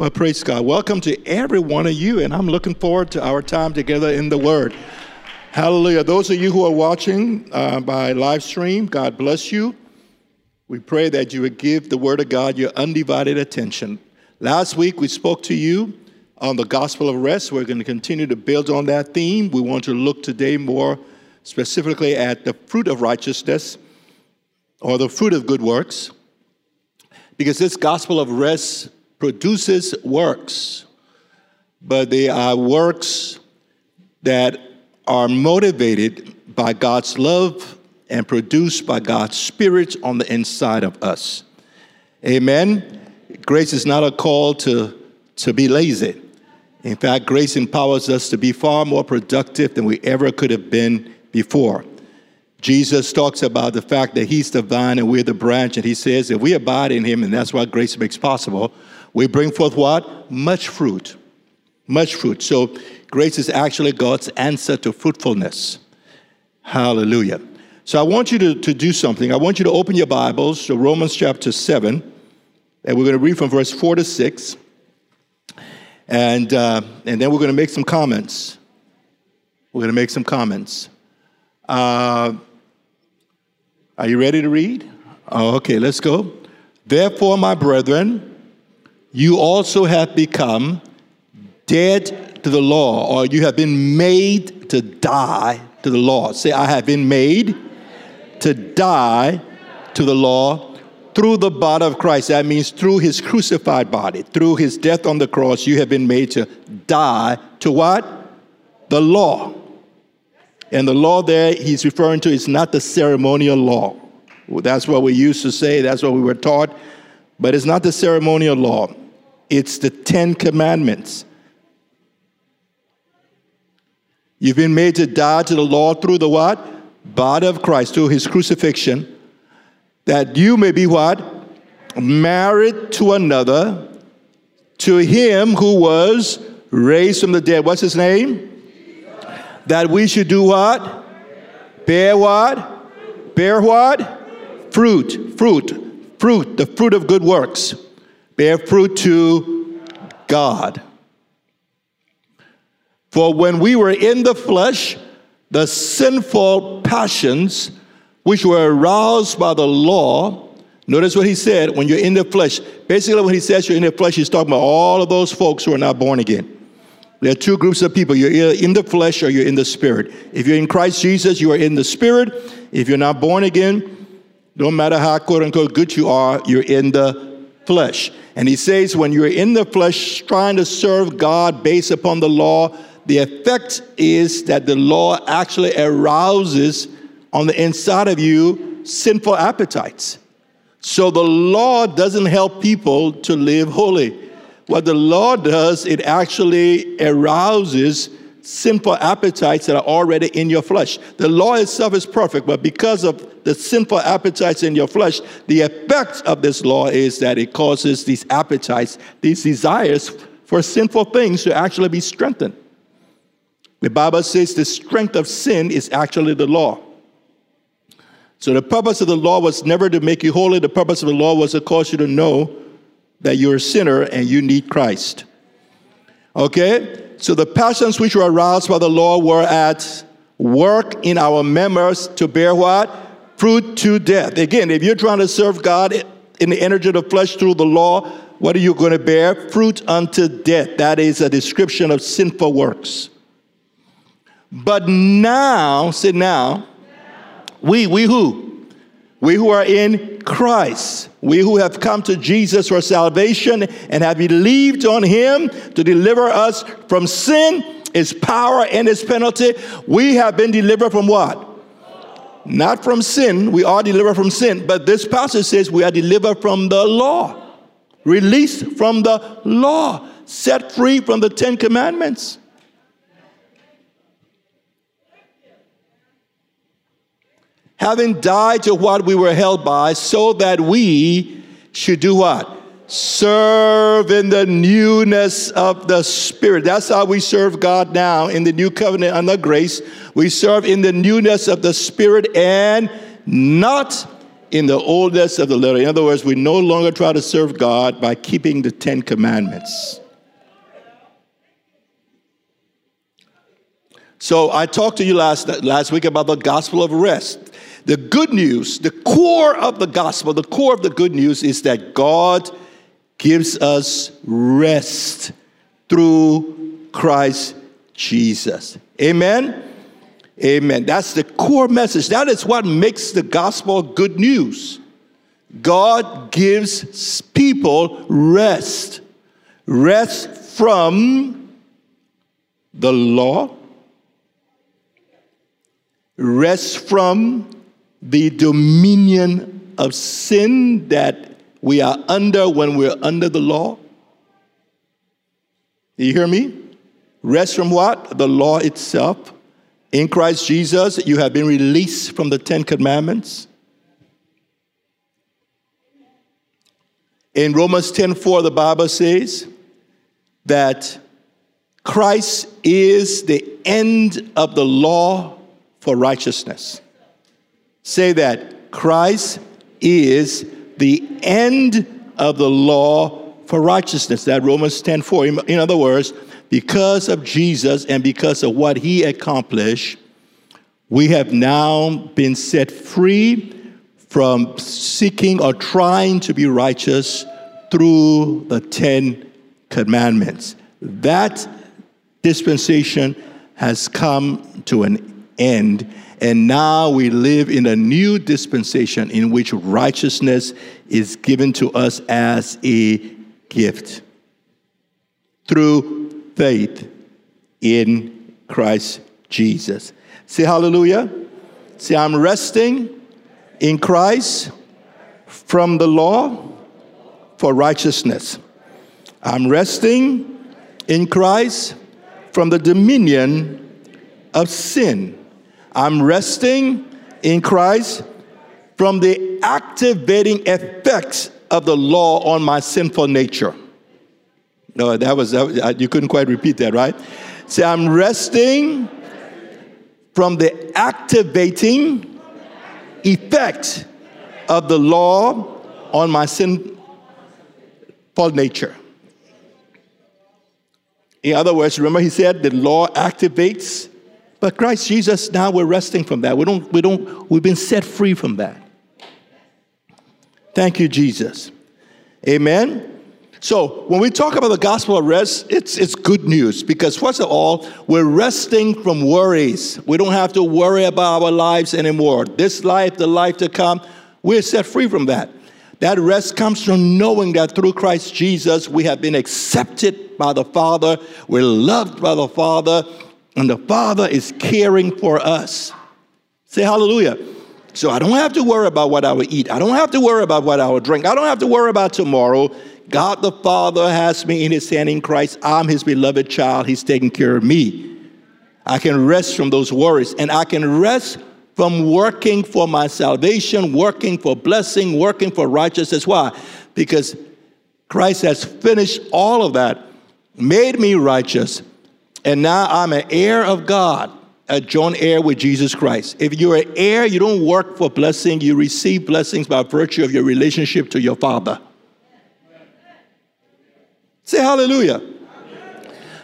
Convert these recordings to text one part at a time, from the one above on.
Well, praise God. Welcome to every one of you, and I'm looking forward to our time together in the Word. Hallelujah. Those of you who are watching uh, by live stream, God bless you. We pray that you would give the Word of God your undivided attention. Last week we spoke to you on the gospel of rest. We're going to continue to build on that theme. We want to look today more specifically at the fruit of righteousness or the fruit of good works, because this gospel of rest produces works, but they are works that are motivated by God's love and produced by God's Spirit on the inside of us. Amen. Grace is not a call to, to be lazy. In fact, grace empowers us to be far more productive than we ever could have been before. Jesus talks about the fact that He's the vine and we're the branch, and He says if we abide in Him, and that's what grace makes possible, we bring forth what? Much fruit. Much fruit. So, grace is actually God's answer to fruitfulness. Hallelujah. So I want you to, to do something. I want you to open your Bibles to Romans chapter 7, and we're going to read from verse 4 to 6. And, uh, and then we're going to make some comments. We're going to make some comments. Uh, are you ready to read? Okay, let's go. Therefore, my brethren, you also have become dead to the law, or you have been made to die to the law. Say, I have been made to die to the law through the body of Christ. That means through his crucified body, through his death on the cross, you have been made to die to what? The law. And the law there he's referring to is not the ceremonial law. That's what we used to say, that's what we were taught. But it's not the ceremonial law, it's the Ten Commandments. You've been made to die to the law through the what? body of Christ, through his crucifixion, that you may be what? Married to another, to him who was raised from the dead. What's his name? That we should do what? Bear what? Bear what? Fruit, fruit, fruit, the fruit of good works. Bear fruit to God. For when we were in the flesh, the sinful passions which were aroused by the law. Notice what he said when you're in the flesh. Basically, when he says you're in the flesh, he's talking about all of those folks who are not born again. There are two groups of people. You're either in the flesh or you're in the spirit. If you're in Christ Jesus, you are in the spirit. If you're not born again, no matter how quote unquote good you are, you're in the flesh. And he says, when you're in the flesh trying to serve God based upon the law, the effect is that the law actually arouses on the inside of you sinful appetites. So the law doesn't help people to live holy. What the law does, it actually arouses sinful appetites that are already in your flesh. The law itself is perfect, but because of the sinful appetites in your flesh, the effect of this law is that it causes these appetites, these desires for sinful things to actually be strengthened. The Bible says the strength of sin is actually the law. So the purpose of the law was never to make you holy. The purpose of the law was to cause you to know that you're a sinner and you need Christ. Okay? So the passions which were aroused by the law were at work in our members to bear what? Fruit to death. Again, if you're trying to serve God in the energy of the flesh through the law, what are you going to bear? Fruit unto death. That is a description of sinful works. But now, say now, we, we who? We who are in Christ, we who have come to Jesus for salvation and have believed on him to deliver us from sin, his power, and his penalty, we have been delivered from what? Not from sin, we are delivered from sin, but this passage says we are delivered from the law, released from the law, set free from the Ten Commandments. Having died to what we were held by, so that we should do what? Serve in the newness of the Spirit. That's how we serve God now in the new covenant under grace. We serve in the newness of the Spirit and not in the oldness of the letter. In other words, we no longer try to serve God by keeping the Ten Commandments. So I talked to you last, last week about the gospel of rest. The good news, the core of the gospel, the core of the good news is that God gives us rest through Christ Jesus. Amen? Amen. That's the core message. That is what makes the gospel good news. God gives people rest. Rest from the law, rest from the dominion of sin that we are under when we're under the law. You hear me? Rest from what? The law itself. In Christ Jesus, you have been released from the Ten Commandments. In Romans 10:4, the Bible says that Christ is the end of the law for righteousness. Say that Christ is the end of the law for righteousness. That Romans 10:4. In other words, because of Jesus and because of what he accomplished, we have now been set free from seeking or trying to be righteous through the Ten Commandments. That dispensation has come to an end, and now we live in a new dispensation in which righteousness is given to us as a gift through faith in Christ Jesus. Say hallelujah. Say, I'm resting in Christ from the law for righteousness. I'm resting in Christ from the dominion of sin. I'm resting in Christ from the activating effects of the law on my sinful nature. No, that was, that, you couldn't quite repeat that, right? Say, I'm resting from the activating effect of the law on my sinful nature. In other words, remember he said the law activates, but Christ Jesus, now we're resting from that. We don't, we don't, we've been set free from that. Thank you, Jesus. Amen. So when we talk about the gospel of rest, it's, it's good news because first of all, we're resting from worries. We don't have to worry about our lives anymore. This life, the life to come, we're set free from that. That rest comes from knowing that through Christ Jesus, we have been accepted by the Father, we're loved by the Father, and the Father is caring for us. Say hallelujah. So I don't have to worry about what I will eat. I don't have to worry about what I will drink. I don't have to worry about tomorrow God the Father has me in his hand in Christ. I'm his beloved child. He's taking care of me. I can rest from those worries and I can rest from working for my salvation, working for blessing, working for righteousness. Why? Because Christ has finished all of that, made me righteous, and now I'm an heir of God, a joint heir with Jesus Christ. If you're an heir, you don't work for blessing, you receive blessings by virtue of your relationship to your Father. Say hallelujah.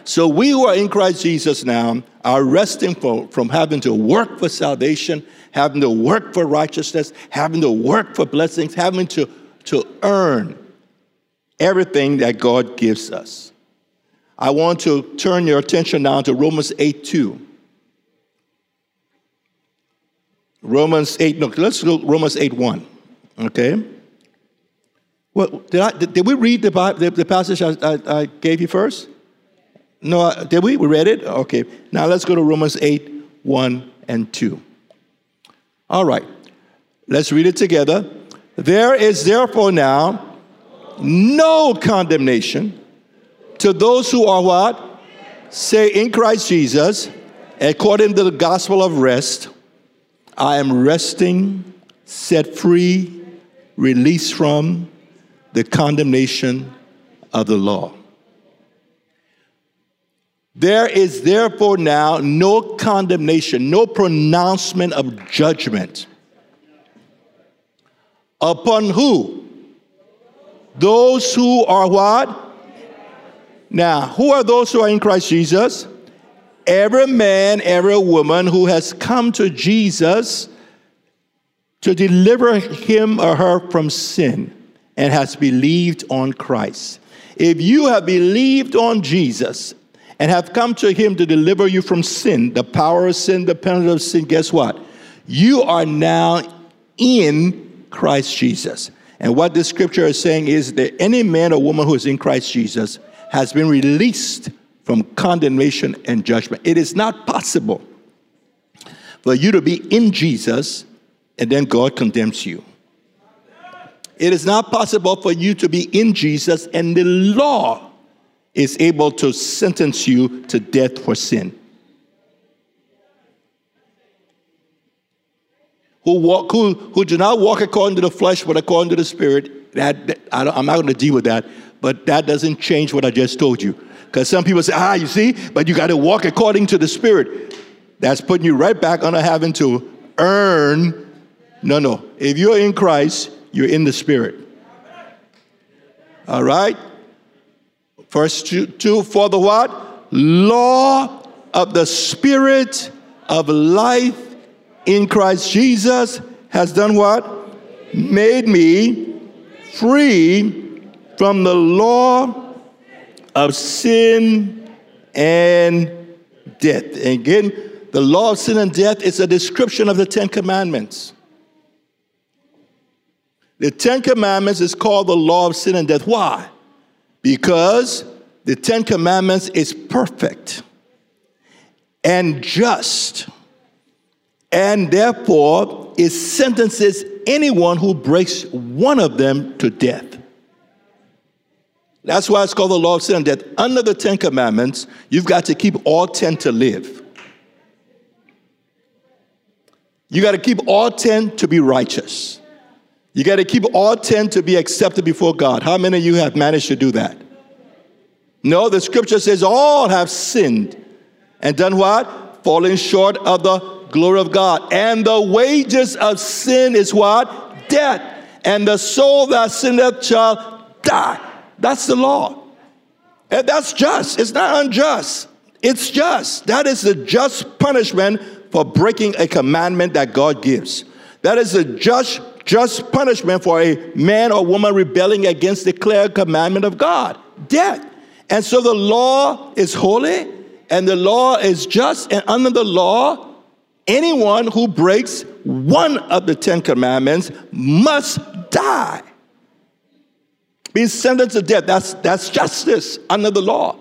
So we who are in Christ Jesus now are resting from, from having to work for salvation, having to work for righteousness, having to work for blessings, having to, to earn everything that God gives us. I want to turn your attention now to Romans 8 2. Romans 8, no, let's go Romans 8 1. Okay? Well, did, I, did, did we read the, the, the passage I, I, I, gave you first? No, uh, did we? We read it? Okay. Now let's go to Romans 8 1 and 2. All right. Let's read it together. There is therefore now no condemnation to those who are what? Say in Christ Jesus, according to the gospel of rest, I am resting, set free, released from, the condemnation of the law. There is therefore now no condemnation, no pronouncement of judgment Upon who? Those who are what? Now, who are those who are in Christ Jesus? Every man, every woman who has come to Jesus to deliver him or her from sin and has believed on Christ. If you have believed on Jesus and have come to him to deliver you from sin, the power of sin, the penalty of sin, guess what? You are now in Christ Jesus. And what this scripture is saying is that any man or woman who is in Christ Jesus has been released from condemnation and judgment. It is not possible for you to be in Jesus and then God condemns you. It is not possible for you to be in Jesus and the law is able to sentence you to death for sin. Who, walk, who, who do not walk according to the flesh, but according to the Spirit. That, that I am not going to deal with that, but that doesn't change what I just told you. Because some people say, ah, you see, but you got to walk according to the Spirit. That's putting you right back under having to earn. No, no. If you're in Christ, you're in the Spirit. All right? Verse two, two for the what? Law of the Spirit of life in Christ Jesus has done what? Made me free from the law of sin and death. And again, the law of sin and death is a description of the Ten Commandments. The Ten Commandments is called the law of sin and death. Why? Because the Ten Commandments is perfect and just, and therefore it sentences anyone who breaks one of them to death. That's why it's called the law of sin and death. Under the Ten Commandments, you've got to keep all ten to live. You got to keep all ten to be righteous. You got to keep all 10 to be accepted before God. How many of you have managed to do that? No, the scripture says all have sinned and done what? Falling short of the glory of God. And the wages of sin is what? Death. And the soul that sinneth shall die. That's the law. And that's just. It's not unjust. It's just. That is the just punishment for breaking a commandment that God gives. That is a just just punishment for a man or woman rebelling against the clear commandment of God death. And so the law is holy and the law is just, and under the law, anyone who breaks one of the Ten Commandments must die. Be sentenced to death. That's, that's justice under the law.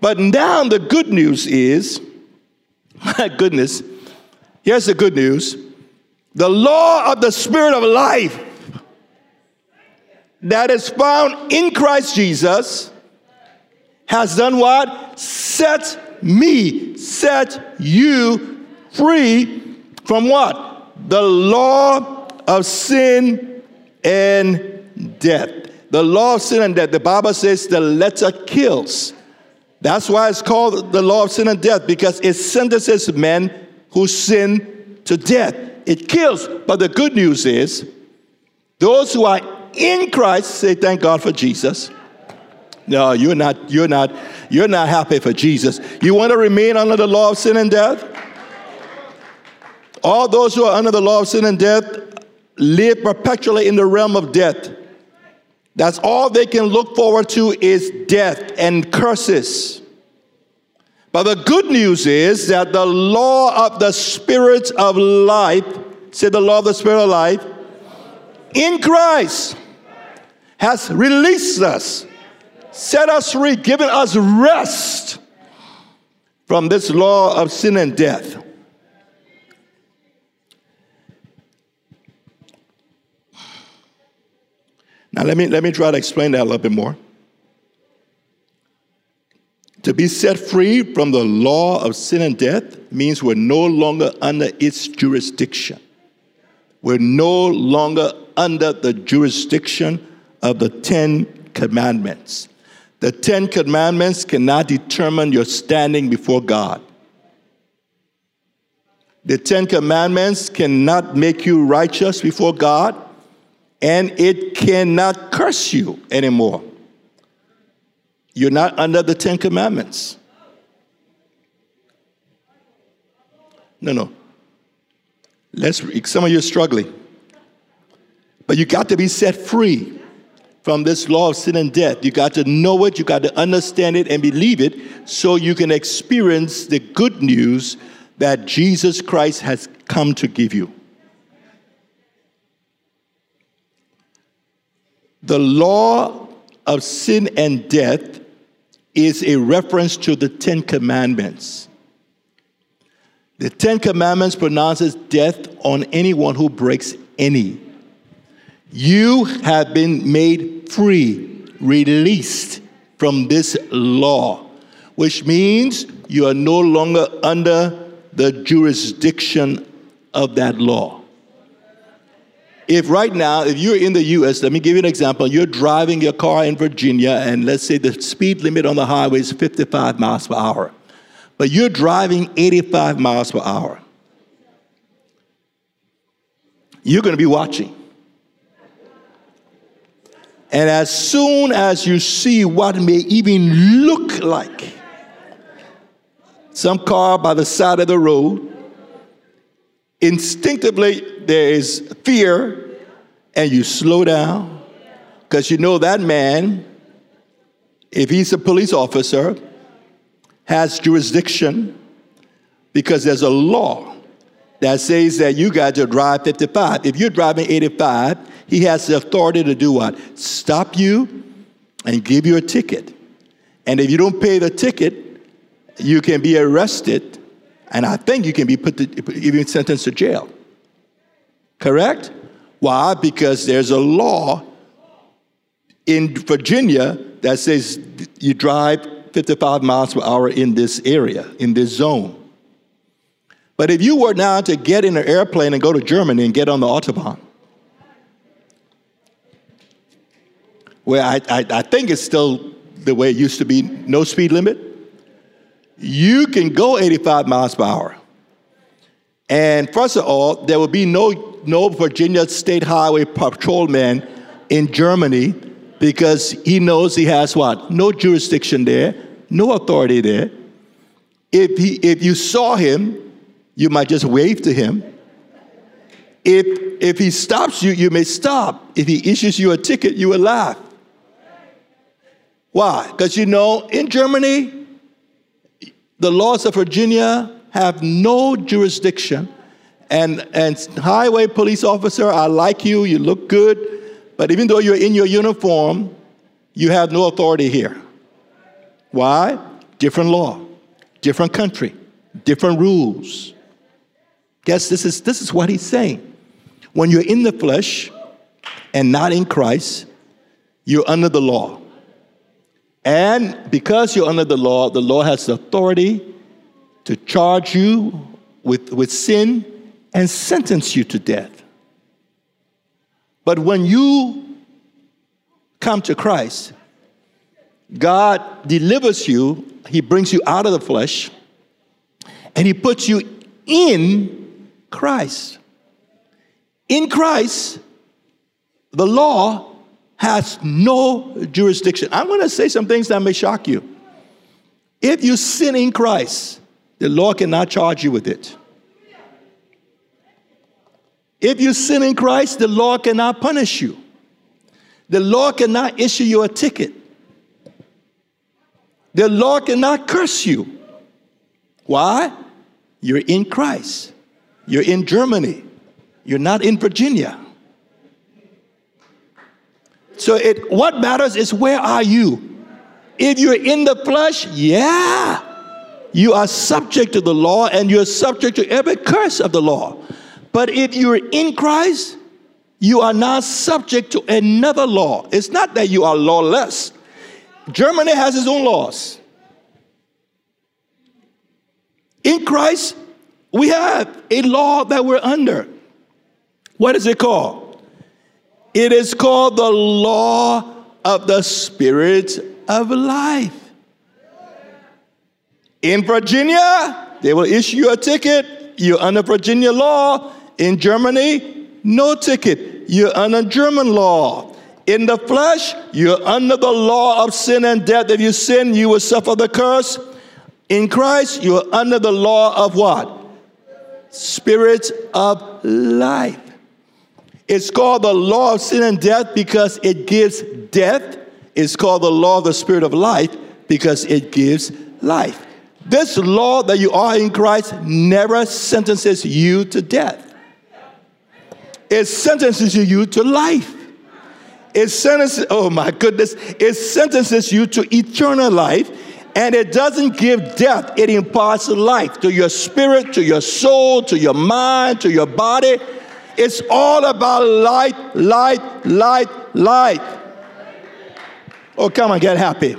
But now the good news is, my goodness, here's the good news the law of the Spirit of life that is found in Christ Jesus has done what? Set me, set you free from what? The law of sin and death. The law of sin and death. The Bible says the letter kills. That's why it's called the law of sin and death because it sentences men who sin to death it kills. But the good news is, those who are in Christ say, Thank God for Jesus. No, you're not, you're not, you're not happy for Jesus. You want to remain under the law of sin and death? All those who are under the law of sin and death live perpetually in the realm of death. That's all they can look forward to is death and curses. But the good news is that the law of the Spirit of life, say the law of the Spirit of life, in Christ has released us, set us free, given us rest from this law of sin and death. Let me let me try to explain that a little bit more. To be set free from the law of sin and death means we're no longer under its jurisdiction. We're no longer under the jurisdiction of the Ten Commandments. The Ten Commandments cannot determine your standing before God. The Ten Commandments cannot make you righteous before God. And it cannot curse you anymore. You're not under the Ten Commandments. No, no. Let's, some of you are struggling. But you got to be set free from this law of sin and death. You got to know it, you got to understand it and believe it so you can experience the good news that Jesus Christ has come to give you. The law of sin and death is a reference to the Ten Commandments. The Ten Commandments pronounces death on anyone who breaks any. You have been made free, released from this law, which means you are no longer under the jurisdiction of that law. If right now, if you're in the US, let me give you an example. You're driving your car in Virginia, and let's say the speed limit on the highway is 55 miles per hour but you're driving 85 miles per hour. You're going to be watching. And as soon as you see what may even look like some car by the side of the road, instinctively there is fear, and you slow down because you know that man, if he's a police officer, has jurisdiction because there's a law that says that you got to drive 55. If you're driving 85, he has the authority to do what? Stop you and give you a ticket. And if you don't pay the ticket, you can be arrested, and I think you can be put to, even sentenced to jail. Correct? Why? Because there's a law in Virginia that says you drive 55 miles per hour in this area, in this zone. But if you were now to get in an airplane and go to Germany and get on the Autobahn, well, I, I, I think it's still the way it used to be, no speed limit, you can go 85 miles per hour. And first of all, there will be no, no Virginia State Highway patrolman in Germany because he knows he has what? No jurisdiction there, no authority there. If, he, if you saw him, you might just wave to him. If, if he stops you, you may stop. If he issues you a ticket, you will laugh. Why? Because you know, in Germany, the laws of Virginia have no jurisdiction. And, and highway police officer, I like you, you look good, but even though you're in your uniform, you have no authority here. Why? Different law, different country, different rules. Guess this is, this is what he's saying. When you're in the flesh and not in Christ, you're under the law. And because you're under the law, the law has the authority to charge you with, with sin and sentence you to death. But when you come to Christ, God delivers you, He brings you out of the flesh, and He puts you in Christ. In Christ, the law has no jurisdiction. I'm going to say some things that may shock you. If you sin in Christ, the law cannot charge you with it. If you sin in Christ, the law cannot punish you. The law cannot issue you a ticket. The law cannot curse you. Why? You're in Christ. You're in Germany. You're not in Virginia. So it what matters is where are you? If you're in the flesh, yeah. You are subject to the law and you're subject to every curse of the law. But if you're in Christ, you are not subject to another law. It's not that you are lawless. Germany has its own laws. In Christ, we have a law that we're under. What is it called? It is called the law of the Spirit of life. In Virginia, they will issue you a ticket. You're under Virginia law. In Germany, no ticket. you're under German law. In the flesh, you're under the law of sin and death. If you sin, you will suffer the curse. In Christ, you're under the law of what? Spirit of life. It's called the law of sin and death because it gives death. It's called the law of the Spirit of life because it gives life. This law that you are in Christ never sentences you to death. It sentences you to life. It sentences, oh my goodness, it sentences you to eternal life and it doesn't give death, it imparts life to your spirit, to your soul, to your mind, to your body. It's all about light, light, light, light. Oh, come on, get happy.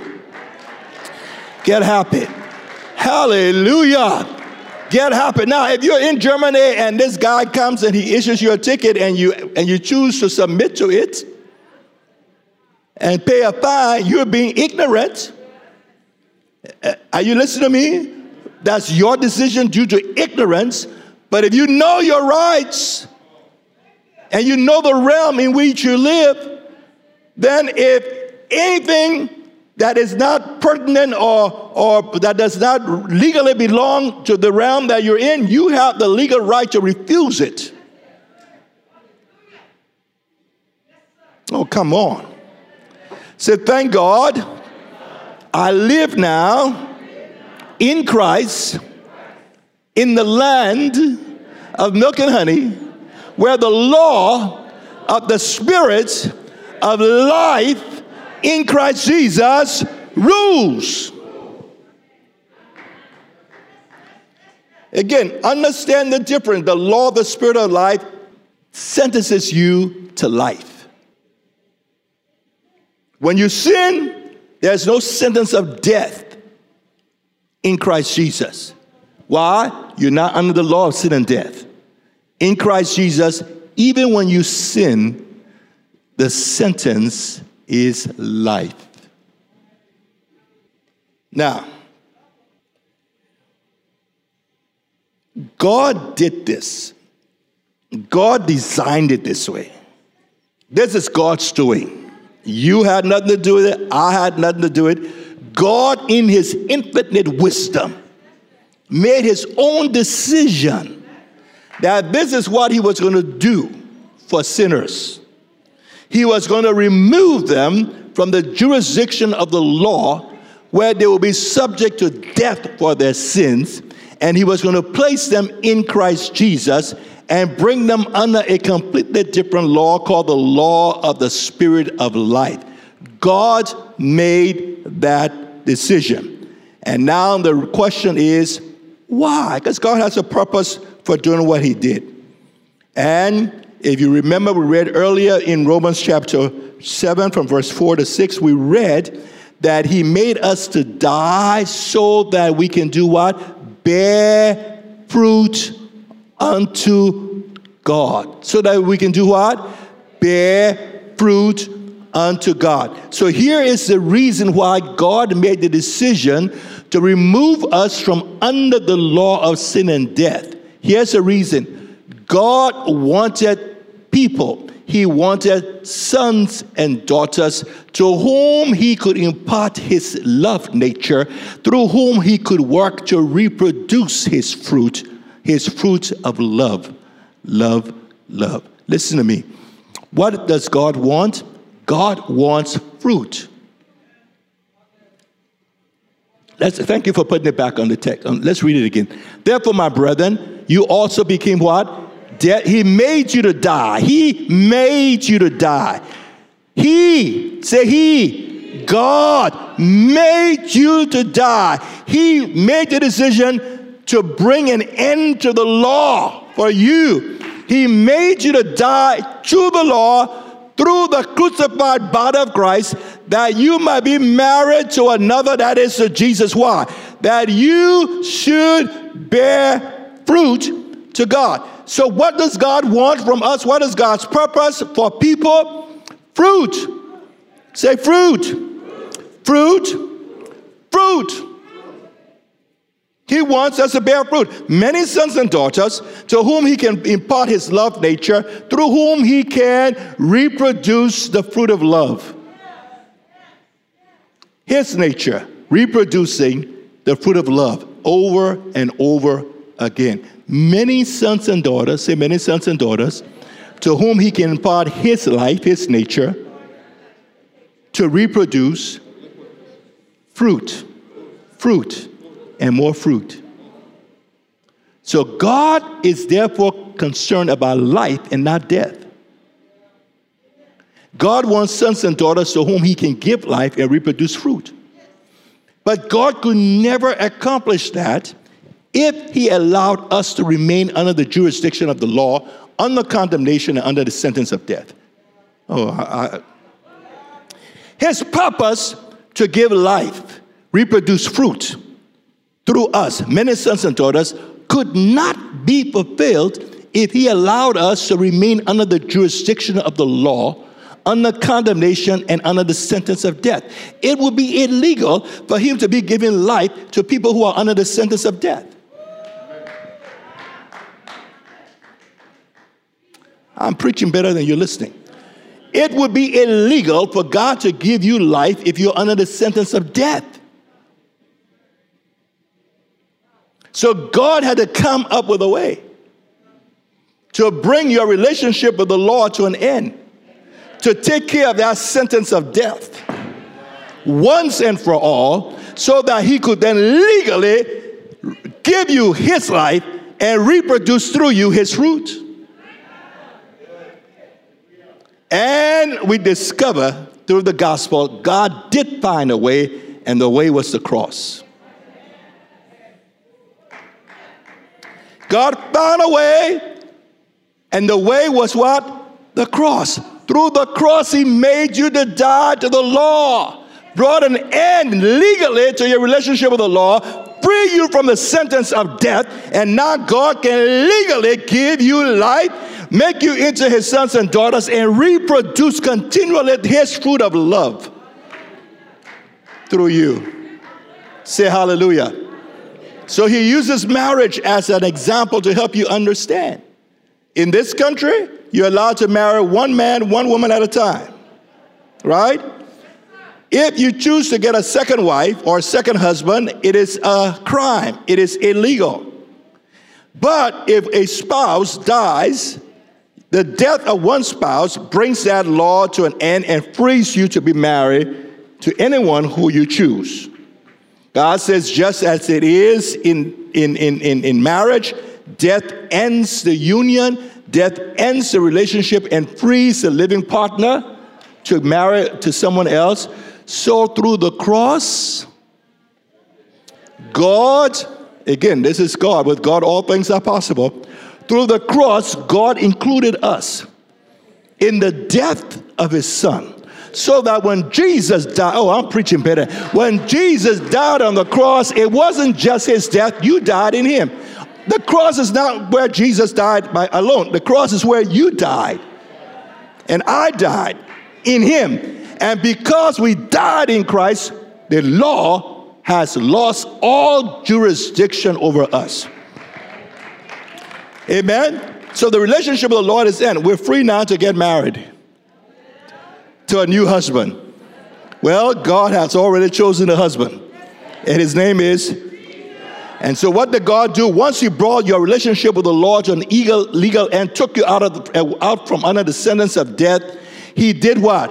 Get happy. Hallelujah. Get happy. Now, if you're in Germany and this guy comes and he issues you a ticket and you and you choose to submit to it and pay a fine, you're being ignorant. Are you listening to me? That's your decision due to ignorance. But if you know your rights and you know the realm in which you live, then if anything that is not pertinent or, or that does not legally belong to the realm that you're in, you have the legal right to refuse it. Oh, come on. Say, thank God I live now in Christ in the land of milk and honey where the law of the Spirit of life in Christ Jesus rules. Again, understand the difference. The law of the Spirit of life sentences you to life. When you sin, there's no sentence of death in Christ Jesus. Why? You're not under the law of sin and death. In Christ Jesus, even when you sin, the sentence is life. Now, God did this. God designed it this way. This is God's doing. You had nothing to do with it. I had nothing to do with it. God, in his infinite wisdom, made his own decision that this is what he was going to do for sinners he was going to remove them from the jurisdiction of the law where they will be subject to death for their sins, and he was going to place them in Christ Jesus and bring them under a completely different law called the law of the Spirit of life. God made that decision. And now the question is why? Because God has a purpose for doing what he did. And if you remember, we read earlier in Romans chapter 7 from verse 4 to 6, we read that he made us to die so that we can do what? Bear fruit unto God. So that we can do what? Bear fruit unto God. So here is the reason why God made the decision to remove us from under the law of sin and death. Here's the reason God wanted people. He wanted sons and daughters to whom he could impart his love nature, through whom he could work to reproduce his fruit, his fruit of love. Love, love. Listen to me. What does God want? God wants fruit. Let's, thank you for putting it back on the text. Um, let's read it again. Therefore, my brethren, you also became what? death. He made you to die. He made you to die. He, say He, God made you to die. He made the decision to bring an end to the law for you. He made you to die to the law through the crucified body of Christ that you might be married to another that is to Jesus. Why? That you should bear fruit to God. So, what does God want from us? What is God's purpose for people? Fruit. Say fruit. Fruit. Fruit. He wants us to bear fruit. Many sons and daughters to whom he can impart his love nature, through whom he can reproduce the fruit of love. His nature, reproducing the fruit of love over and over again. Many sons and daughters, say many sons and daughters, to whom he can impart his life, his nature, to reproduce fruit, fruit, and more fruit. So God is therefore concerned about life and not death. God wants sons and daughters to whom he can give life and reproduce fruit. But God could never accomplish that if he allowed us to remain under the jurisdiction of the law, under condemnation, and under the sentence of death. Oh, I, I. his purpose to give life, reproduce fruit through us, many sons and daughters, could not be fulfilled if he allowed us to remain under the jurisdiction of the law under condemnation and under the sentence of death. It would be illegal for him to be giving life to people who are under the sentence of death. I'm preaching better than you're listening. It would be illegal for God to give you life if you're under the sentence of death. So God had to come up with a way to bring your relationship with the Lord to an end to take care of that sentence of death once and for all so that he could then legally give you his life and reproduce through you his fruit. And we discover through the gospel, God did find a way, and the way was the cross. God found a way, and the way was what? The cross. Through the cross, He made you to die to the law, brought an end legally to your relationship with the law, free you from the sentence of death, and now God can legally give you life, make you into His sons and daughters, and reproduce continually His fruit of love through you. Say hallelujah. So He uses marriage as an example to help you understand. In this country, you're allowed to marry one man, one woman at a time. Right? If you choose to get a second wife or a second husband, it is a crime, it is illegal. But if a spouse dies, the death of one spouse brings that law to an end and frees you to be married to anyone who you choose. God says, just as it is in, in, in, in, in marriage, death ends the union, Death ends the relationship and frees the living partner to marry to someone else. So through the cross, God, again, this is God. With God, all things are possible. Through the cross, God included us in the death of his son. So that when Jesus died, oh, I'm preaching better. When Jesus died on the cross, it wasn't just his death, you died in him. The cross is not where Jesus died by alone. The cross is where you died. And I died in him. And because we died in Christ, the law has lost all jurisdiction over us. Amen. So the relationship with the Lord is in. We're free now to get married to a new husband. Well, God has already chosen a husband, and his name is and so, what did God do? Once He brought your relationship with the Lord to an legal, legal end, took you out, of the, out from under the sentence of death, He did what?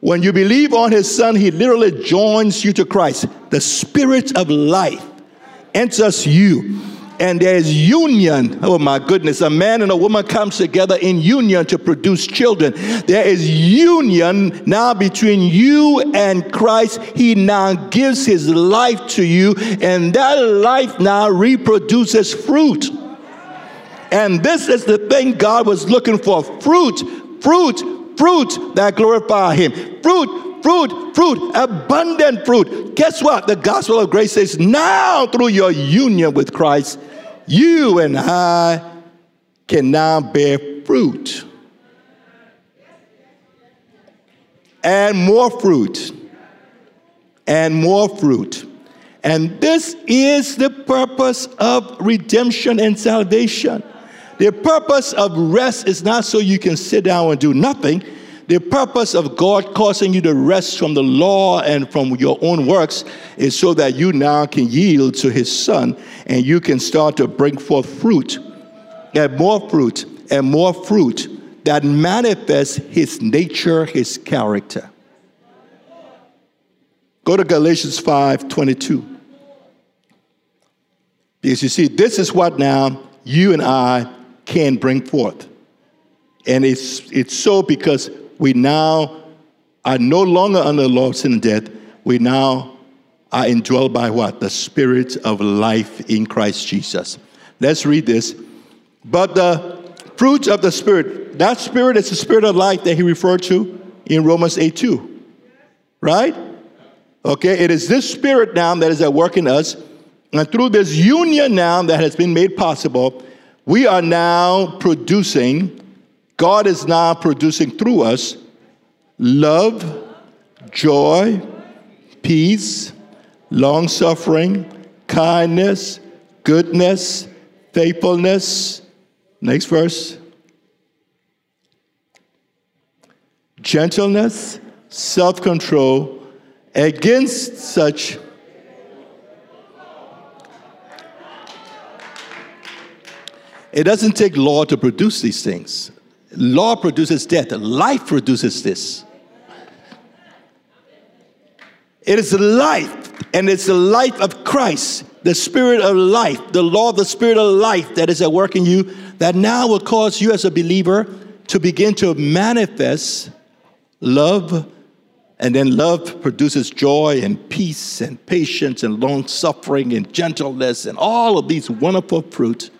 When you believe on His Son, He literally joins you to Christ. The Spirit of life enters you and there's union. Oh my goodness, a man and a woman comes together in union to produce children. There is union now between you and Christ. He now gives his life to you, and that life now reproduces fruit. And this is the thing God was looking for fruit, fruit, fruit that glorify him. Fruit, fruit, fruit, abundant fruit. Guess what? The gospel of grace says now through your union with Christ, you and I can now bear fruit. And more fruit. And more fruit. And this is the purpose of redemption and salvation. The purpose of rest is not so you can sit down and do nothing. The purpose of God causing you to rest from the law and from your own works is so that you now can yield to His Son and you can start to bring forth fruit and more fruit and more fruit that manifests His nature, His character. Go to Galatians 5 22. Because you see, this is what now you and I can bring forth. And it's, it's so because we now are no longer under law sin and death. We now are indwelled by what? The Spirit of life in Christ Jesus. Let's read this. But the fruits of the Spirit, that Spirit is the Spirit of life that he referred to in Romans 8 2. Right? Okay, it is this Spirit now that is at work in us. And through this union now that has been made possible, we are now producing, God is now producing through us love, joy, peace, long suffering, kindness, goodness, faithfulness. Next verse. Gentleness, self control. Against such It doesn't take law to produce these things. Law produces death, life produces this. It is life, and it's the life of Christ, the spirit of life, the law of the spirit of life that is at work in you, that now will cause you as a believer to begin to manifest love. And then love produces joy and peace and patience and long suffering and gentleness and all of these wonderful fruits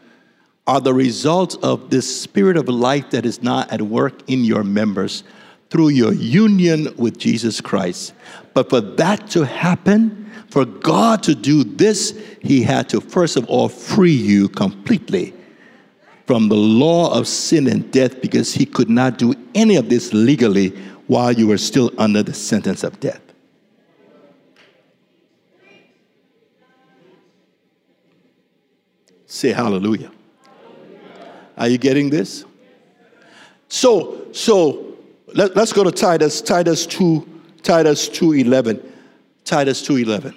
are the result of this spirit of life that is not at work in your members through your union with Jesus Christ. But for that to happen, for God to do this, He had to first of all free you completely from the law of sin and death because He could not do any of this legally while you were still under the sentence of death. Say hallelujah. Are you getting this? So, so let, us go to Titus, Titus 2, Titus 2.11. Titus 2.11.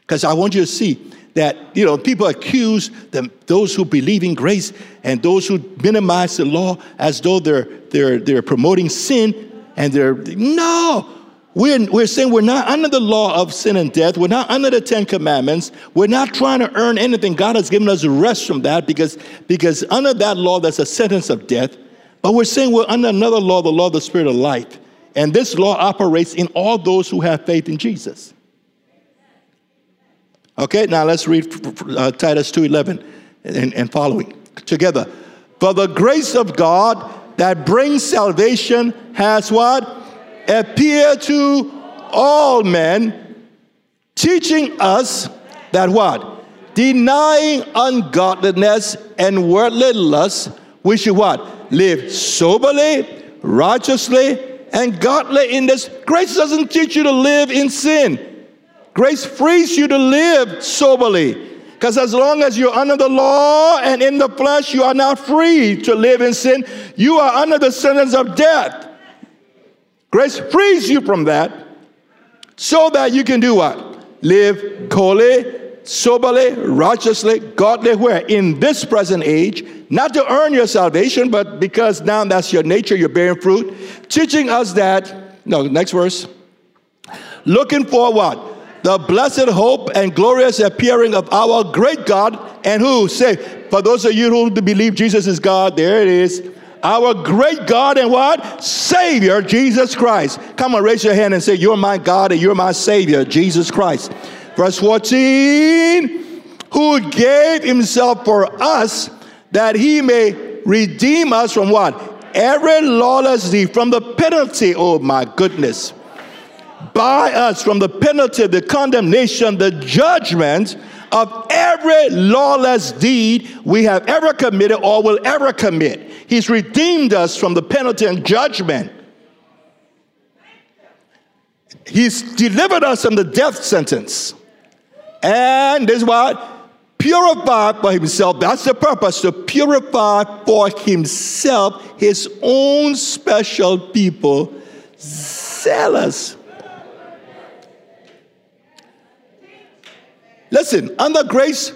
Because I want you to see that, you know, people accuse them, those who believe in grace and those who minimize the law as though they're, they're, they're promoting sin and they're, no, we're, we're saying we're not under the law of sin and death. We're not under the Ten Commandments. We're not trying to earn anything. God has given us rest from that because, because under that law, that's a sentence of death. But we're saying we're under another law, the law of the Spirit of life. And this law operates in all those who have faith in Jesus. Okay, now let's read uh, Titus 2.11 and, and following together. For the grace of God that brings salvation has what? Appear to all men, teaching us that what? Denying ungodliness and worldly lust, we should what? Live soberly, righteously, and godly in this. Grace doesn't teach you to live in sin. Grace frees you to live soberly. Because as long as you're under the law and in the flesh, you are not free to live in sin. You are under the sentence of death. Grace frees you from that so that you can do what? Live holy, soberly, righteously, godly, where? In this present age, not to earn your salvation, but because now that's your nature, you're bearing fruit, teaching us that, no, next verse. Looking for what? The blessed hope and glorious appearing of our great God and who? Say, for those of you who believe Jesus is God, there it is our great God and what? Savior, Jesus Christ. Come on, raise your hand and say, You're my God and you're my Savior, Jesus Christ. Verse 14, who gave himself for us that he may redeem us from what? Every lawless deed, from the penalty, oh my goodness. By us, from the penalty, the condemnation, the judgment of every lawless deed we have ever committed or will ever commit. He's redeemed us from the penalty and judgment. He's delivered us from the death sentence. And this what? Purify for himself. That's the purpose to purify for himself his own special people, zealous. Listen, under grace,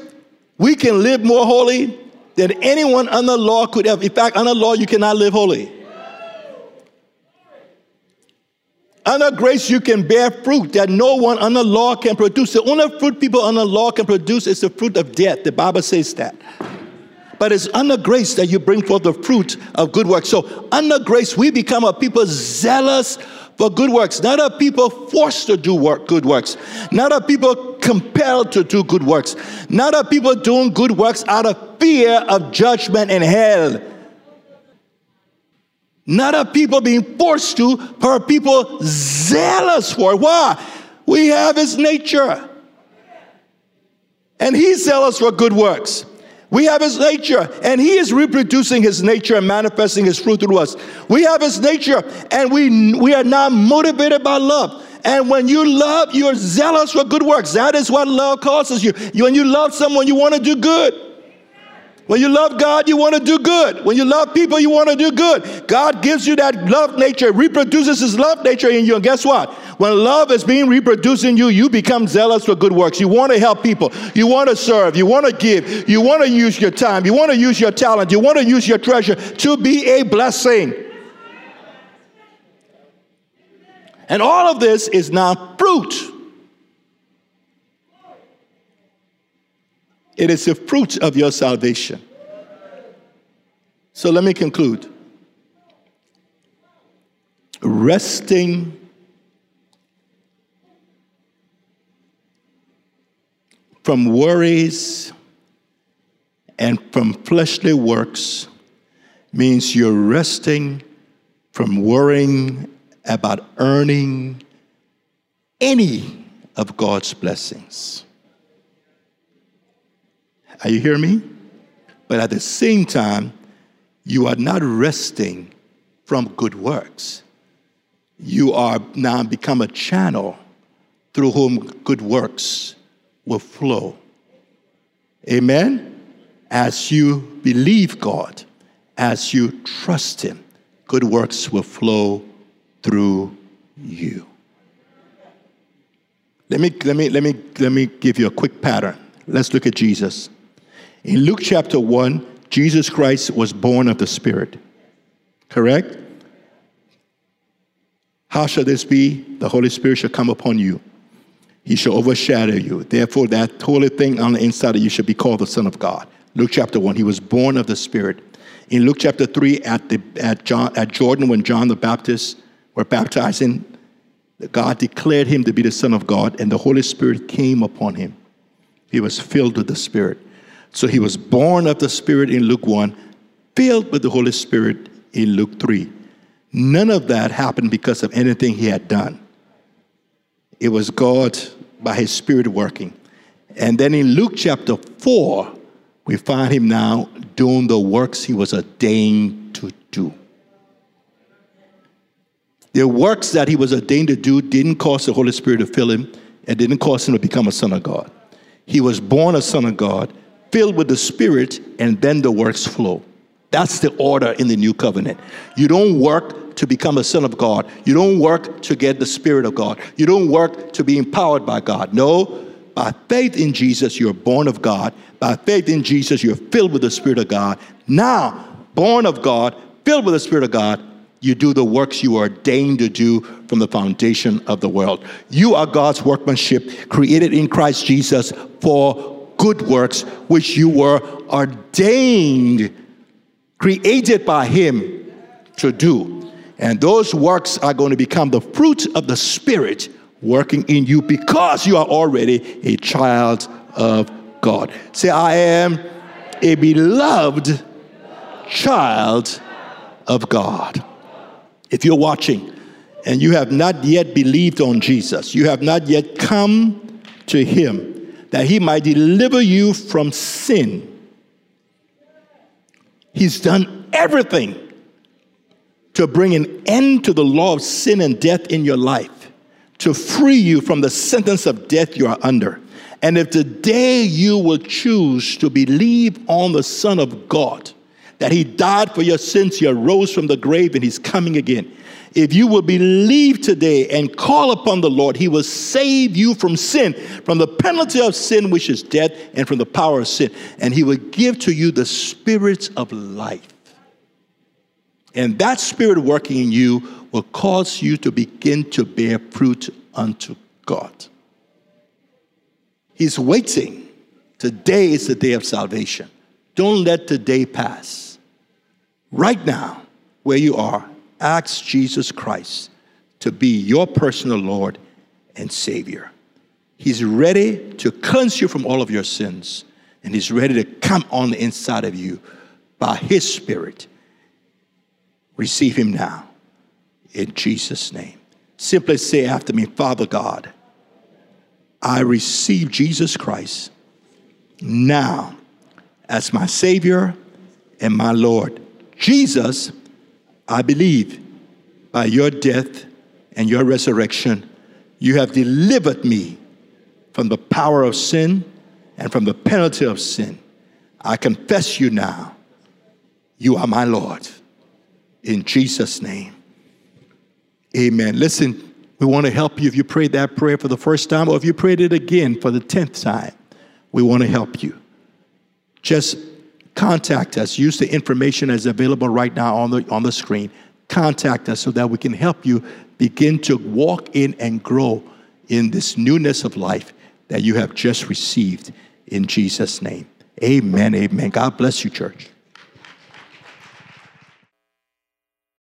we can live more holy than anyone under law could ever. In fact, under law, you cannot live holy. Under grace, you can bear fruit that no one under law can produce. The only fruit people under law can produce is the fruit of death. The Bible says that. But it's under grace that you bring forth the fruit of good works. So, under grace, we become a people zealous for good works, not a people forced to do work, good works, not a people compelled to do good works, not a people doing good works out of fear of judgment and hell. Not a people being forced to, but a people zealous for it. Why? We have his nature. And he's zealous for good works. We have his nature, and he is reproducing his nature and manifesting his fruit through us. We have his nature, and we, we are now motivated by love. And when you love, you're zealous for good works. That is what love causes you. When you love someone, you want to do good. When you love God, you want to do good. When you love people, you want to do good. God gives you that love nature, reproduces his love nature in you. And guess what? When love is being reproduced in you, you become zealous for good works. You want to help people. You want to serve. You want to give. You want to use your time. You want to use your talent. You want to use your treasure to be a blessing. And all of this is now fruit. It is the fruit of your salvation. So let me conclude. Resting from worries and from fleshly works means you're resting from worrying about earning any of God's blessings. Are you hearing me? But at the same time, you are not resting from good works. You are now become a channel through whom good works will flow. Amen? As you believe God, as you trust Him, good works will flow through you. Let me, let me, let me, let me give you a quick pattern. Let's look at Jesus. In Luke chapter 1, Jesus Christ was born of the Spirit. Correct? How shall this be? The Holy Spirit shall come upon you. He shall overshadow you. Therefore, that holy thing on the inside of you shall be called the Son of God. Luke chapter 1, he was born of the Spirit. In Luke chapter 3, at, the, at, John, at Jordan, when John the Baptist were baptizing, God declared him to be the Son of God, and the Holy Spirit came upon him. He was filled with the Spirit. So he was born of the Spirit in Luke 1, filled with the Holy Spirit in Luke 3. None of that happened because of anything he had done. It was God by his Spirit working. And then in Luke chapter 4, we find him now doing the works he was ordained to do. The works that he was ordained to do didn't cause the Holy Spirit to fill him and didn't cause him to become a son of God. He was born a son of God filled with the Spirit, and then the works flow. That's the order in the new covenant. You don't work to become a son of God. You don't work to get the Spirit of God. You don't work to be empowered by God. No, by faith in Jesus, you're born of God. By faith in Jesus, you're filled with the Spirit of God. Now, born of God, filled with the Spirit of God, you do the works you are ordained to do from the foundation of the world. You are God's workmanship, created in Christ Jesus for good works which you were ordained, created by Him to do. And those works are going to become the fruit of the Spirit working in you because you are already a child of God. Say, I am a beloved child of God. If you're watching and you have not yet believed on Jesus, you have not yet come to Him that he might deliver you from sin. He's done everything to bring an end to the law of sin and death in your life, to free you from the sentence of death you are under, And if today you will choose to believe on the Son of God, that He died for your sins, He arose from the grave, and He's coming again. If you will believe today and call upon the Lord, He will save you from sin, from the penalty of sin, which is death, and from the power of sin. And He will give to you the spirits of life. And that spirit working in you will cause you to begin to bear fruit unto God. He's waiting. Today is the day of salvation. Don't let the day pass. Right now, where you are, ask Jesus Christ to be your personal Lord and Savior. He's ready to cleanse you from all of your sins, and He's ready to come on the inside of you by His Spirit. Receive Him now in Jesus' name. Simply say after me, Father God, I receive Jesus Christ now as my Savior and my Lord. Jesus, I believe by your death and your resurrection, you have delivered me from the power of sin and from the penalty of sin. I confess you now. You are my Lord. In Jesus' name. Amen. Listen, we want to help you if you prayed that prayer for the first time or if you prayed it again for the 10th time. We want to help you. Just contact us. Use the information that's available right now on the, on the screen. Contact us so that we can help you begin to walk in and grow in this newness of life that you have just received in Jesus' name. Amen. Amen. God bless you, church.